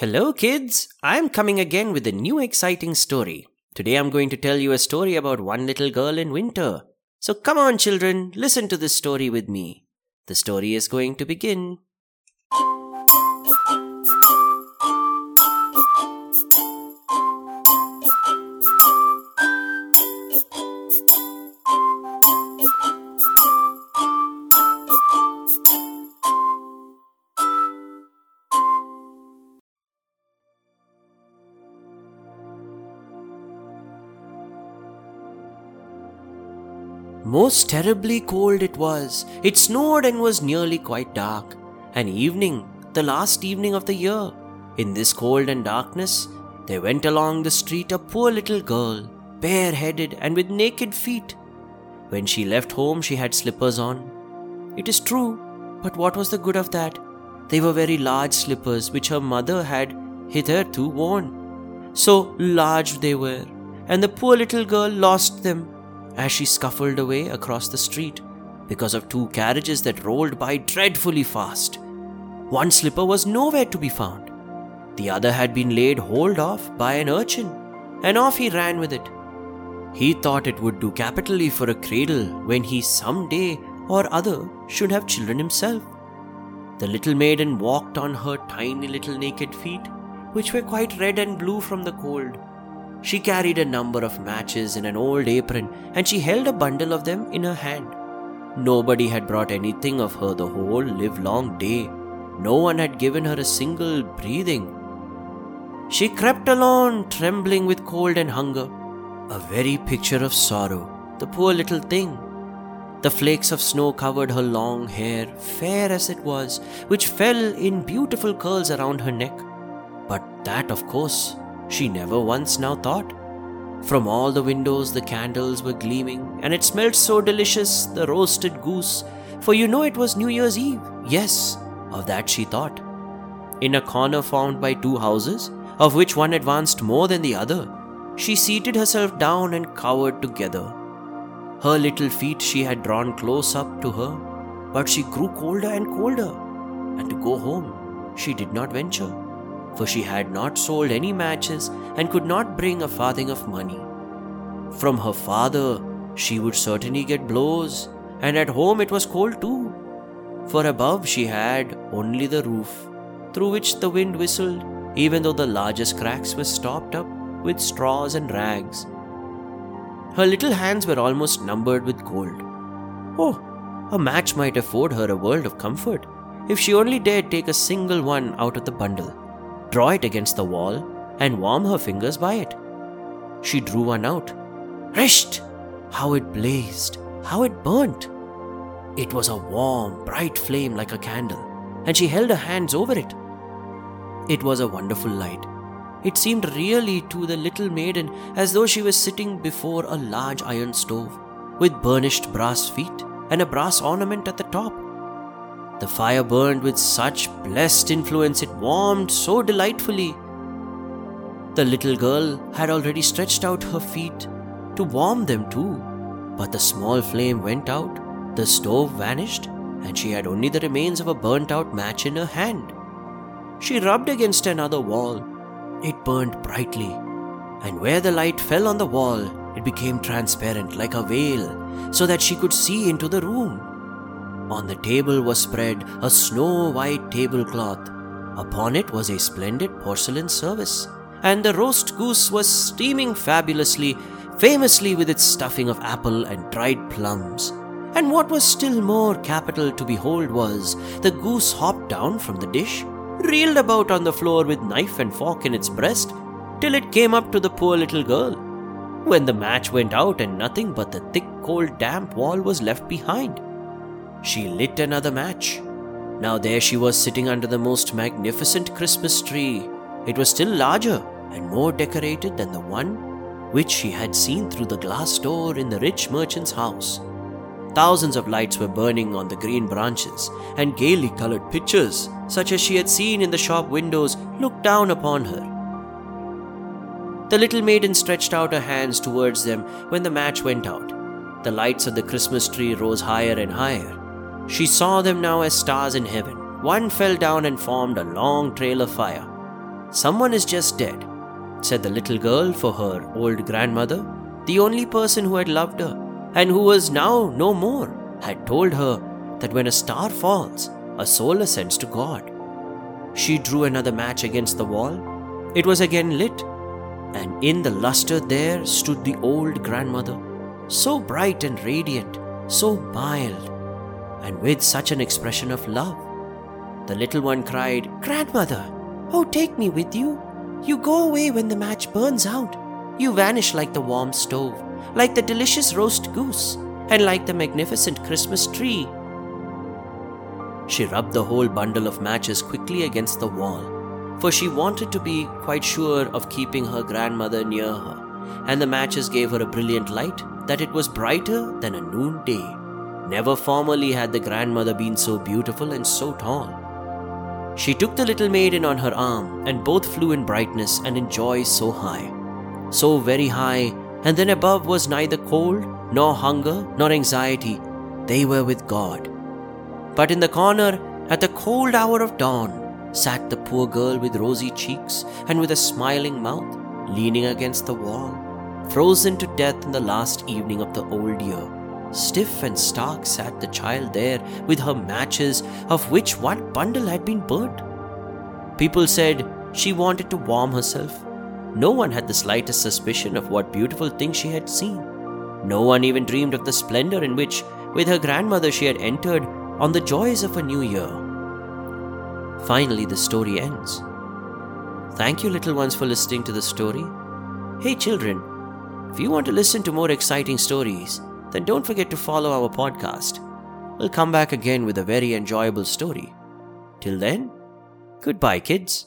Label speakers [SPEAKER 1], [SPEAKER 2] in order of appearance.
[SPEAKER 1] Hello, kids! I'm coming again with a new exciting story. Today I'm going to tell you a story about one little girl in winter. So come on, children, listen to this story with me. The story is going to begin. Most terribly cold it was. It snowed and was nearly quite dark. An evening, the last evening of the year. In this cold and darkness, there went along the street a poor little girl, bareheaded and with naked feet. When she left home, she had slippers on. It is true, but what was the good of that? They were very large slippers which her mother had hitherto worn. So large they were, and the poor little girl lost them as she scuffled away across the street because of two carriages that rolled by dreadfully fast. One slipper was nowhere to be found. The other had been laid hold of by an urchin, and off he ran with it. He thought it would do capitally for a cradle when he some day or other should have children himself. The little maiden walked on her tiny little naked feet, which were quite red and blue from the cold. She carried a number of matches in an old apron and she held a bundle of them in her hand. Nobody had brought anything of her the whole livelong day. No one had given her a single breathing. She crept along, trembling with cold and hunger, a very picture of sorrow, the poor little thing. The flakes of snow covered her long hair, fair as it was, which fell in beautiful curls around her neck. But that, of course, she never once now thought. From all the windows the candles were gleaming, and it smelled so delicious, the roasted goose, for you know it was New Year's Eve. Yes, of that she thought. In a corner formed by two houses, of which one advanced more than the other, she seated herself down and cowered together. Her little feet she had drawn close up to her, but she grew colder and colder, and to go home she did not venture for she had not sold any matches and could not bring a farthing of money. From her father, she would certainly get blows, and at home it was cold too, for above she had only the roof, through which the wind whistled, even though the largest cracks were stopped up with straws and rags. Her little hands were almost numbered with cold. Oh, a match might afford her a world of comfort if she only dared take a single one out of the bundle draw it against the wall, and warm her fingers by it. She drew one out. Risht! How it blazed! How it burnt! It was a warm, bright flame like a candle, and she held her hands over it. It was a wonderful light. It seemed really to the little maiden as though she was sitting before a large iron stove, with burnished brass feet and a brass ornament at the top. The fire burned with such blessed influence, it warmed so delightfully. The little girl had already stretched out her feet to warm them too, but the small flame went out, the stove vanished, and she had only the remains of a burnt out match in her hand. She rubbed against another wall. It burned brightly, and where the light fell on the wall, it became transparent like a veil, so that she could see into the room. On the table was spread a snow white tablecloth. Upon it was a splendid porcelain service, and the roast goose was steaming fabulously, famously with its stuffing of apple and dried plums. And what was still more capital to behold was the goose hopped down from the dish, reeled about on the floor with knife and fork in its breast, till it came up to the poor little girl. When the match went out and nothing but the thick, cold, damp wall was left behind, she lit another match. Now there she was sitting under the most magnificent Christmas tree. It was still larger and more decorated than the one which she had seen through the glass door in the rich merchant's house. Thousands of lights were burning on the green branches, and gaily colored pictures, such as she had seen in the shop windows, looked down upon her. The little maiden stretched out her hands towards them when the match went out. The lights of the Christmas tree rose higher and higher. She saw them now as stars in heaven. One fell down and formed a long trail of fire. Someone is just dead, said the little girl for her old grandmother, the only person who had loved her and who was now no more, had told her that when a star falls, a soul ascends to God. She drew another match against the wall. It was again lit, and in the luster there stood the old grandmother, so bright and radiant, so mild, and with such an expression of love. The little one cried, Grandmother, oh, take me with you. You go away when the match burns out. You vanish like the warm stove, like the delicious roast goose, and like the magnificent Christmas tree. She rubbed the whole bundle of matches quickly against the wall, for she wanted to be quite sure of keeping her grandmother near her, and the matches gave her a brilliant light that it was brighter than a noonday. Never formerly had the grandmother been so beautiful and so tall. She took the little maiden on her arm, and both flew in brightness and in joy so high, so very high, and then above was neither cold, nor hunger, nor anxiety. They were with God. But in the corner, at the cold hour of dawn, sat the poor girl with rosy cheeks and with a smiling mouth, leaning against the wall, frozen to death in the last evening of the old year. Stiff and stark sat the child there with her matches, of which one bundle had been burnt. People said she wanted to warm herself. No one had the slightest suspicion of what beautiful things she had seen. No one even dreamed of the splendor in which, with her grandmother, she had entered on the joys of a new year. Finally, the story ends. Thank you, little ones, for listening to the story. Hey, children, if you want to listen to more exciting stories, then don't forget to follow our podcast. We'll come back again with a very enjoyable story. Till then, goodbye, kids.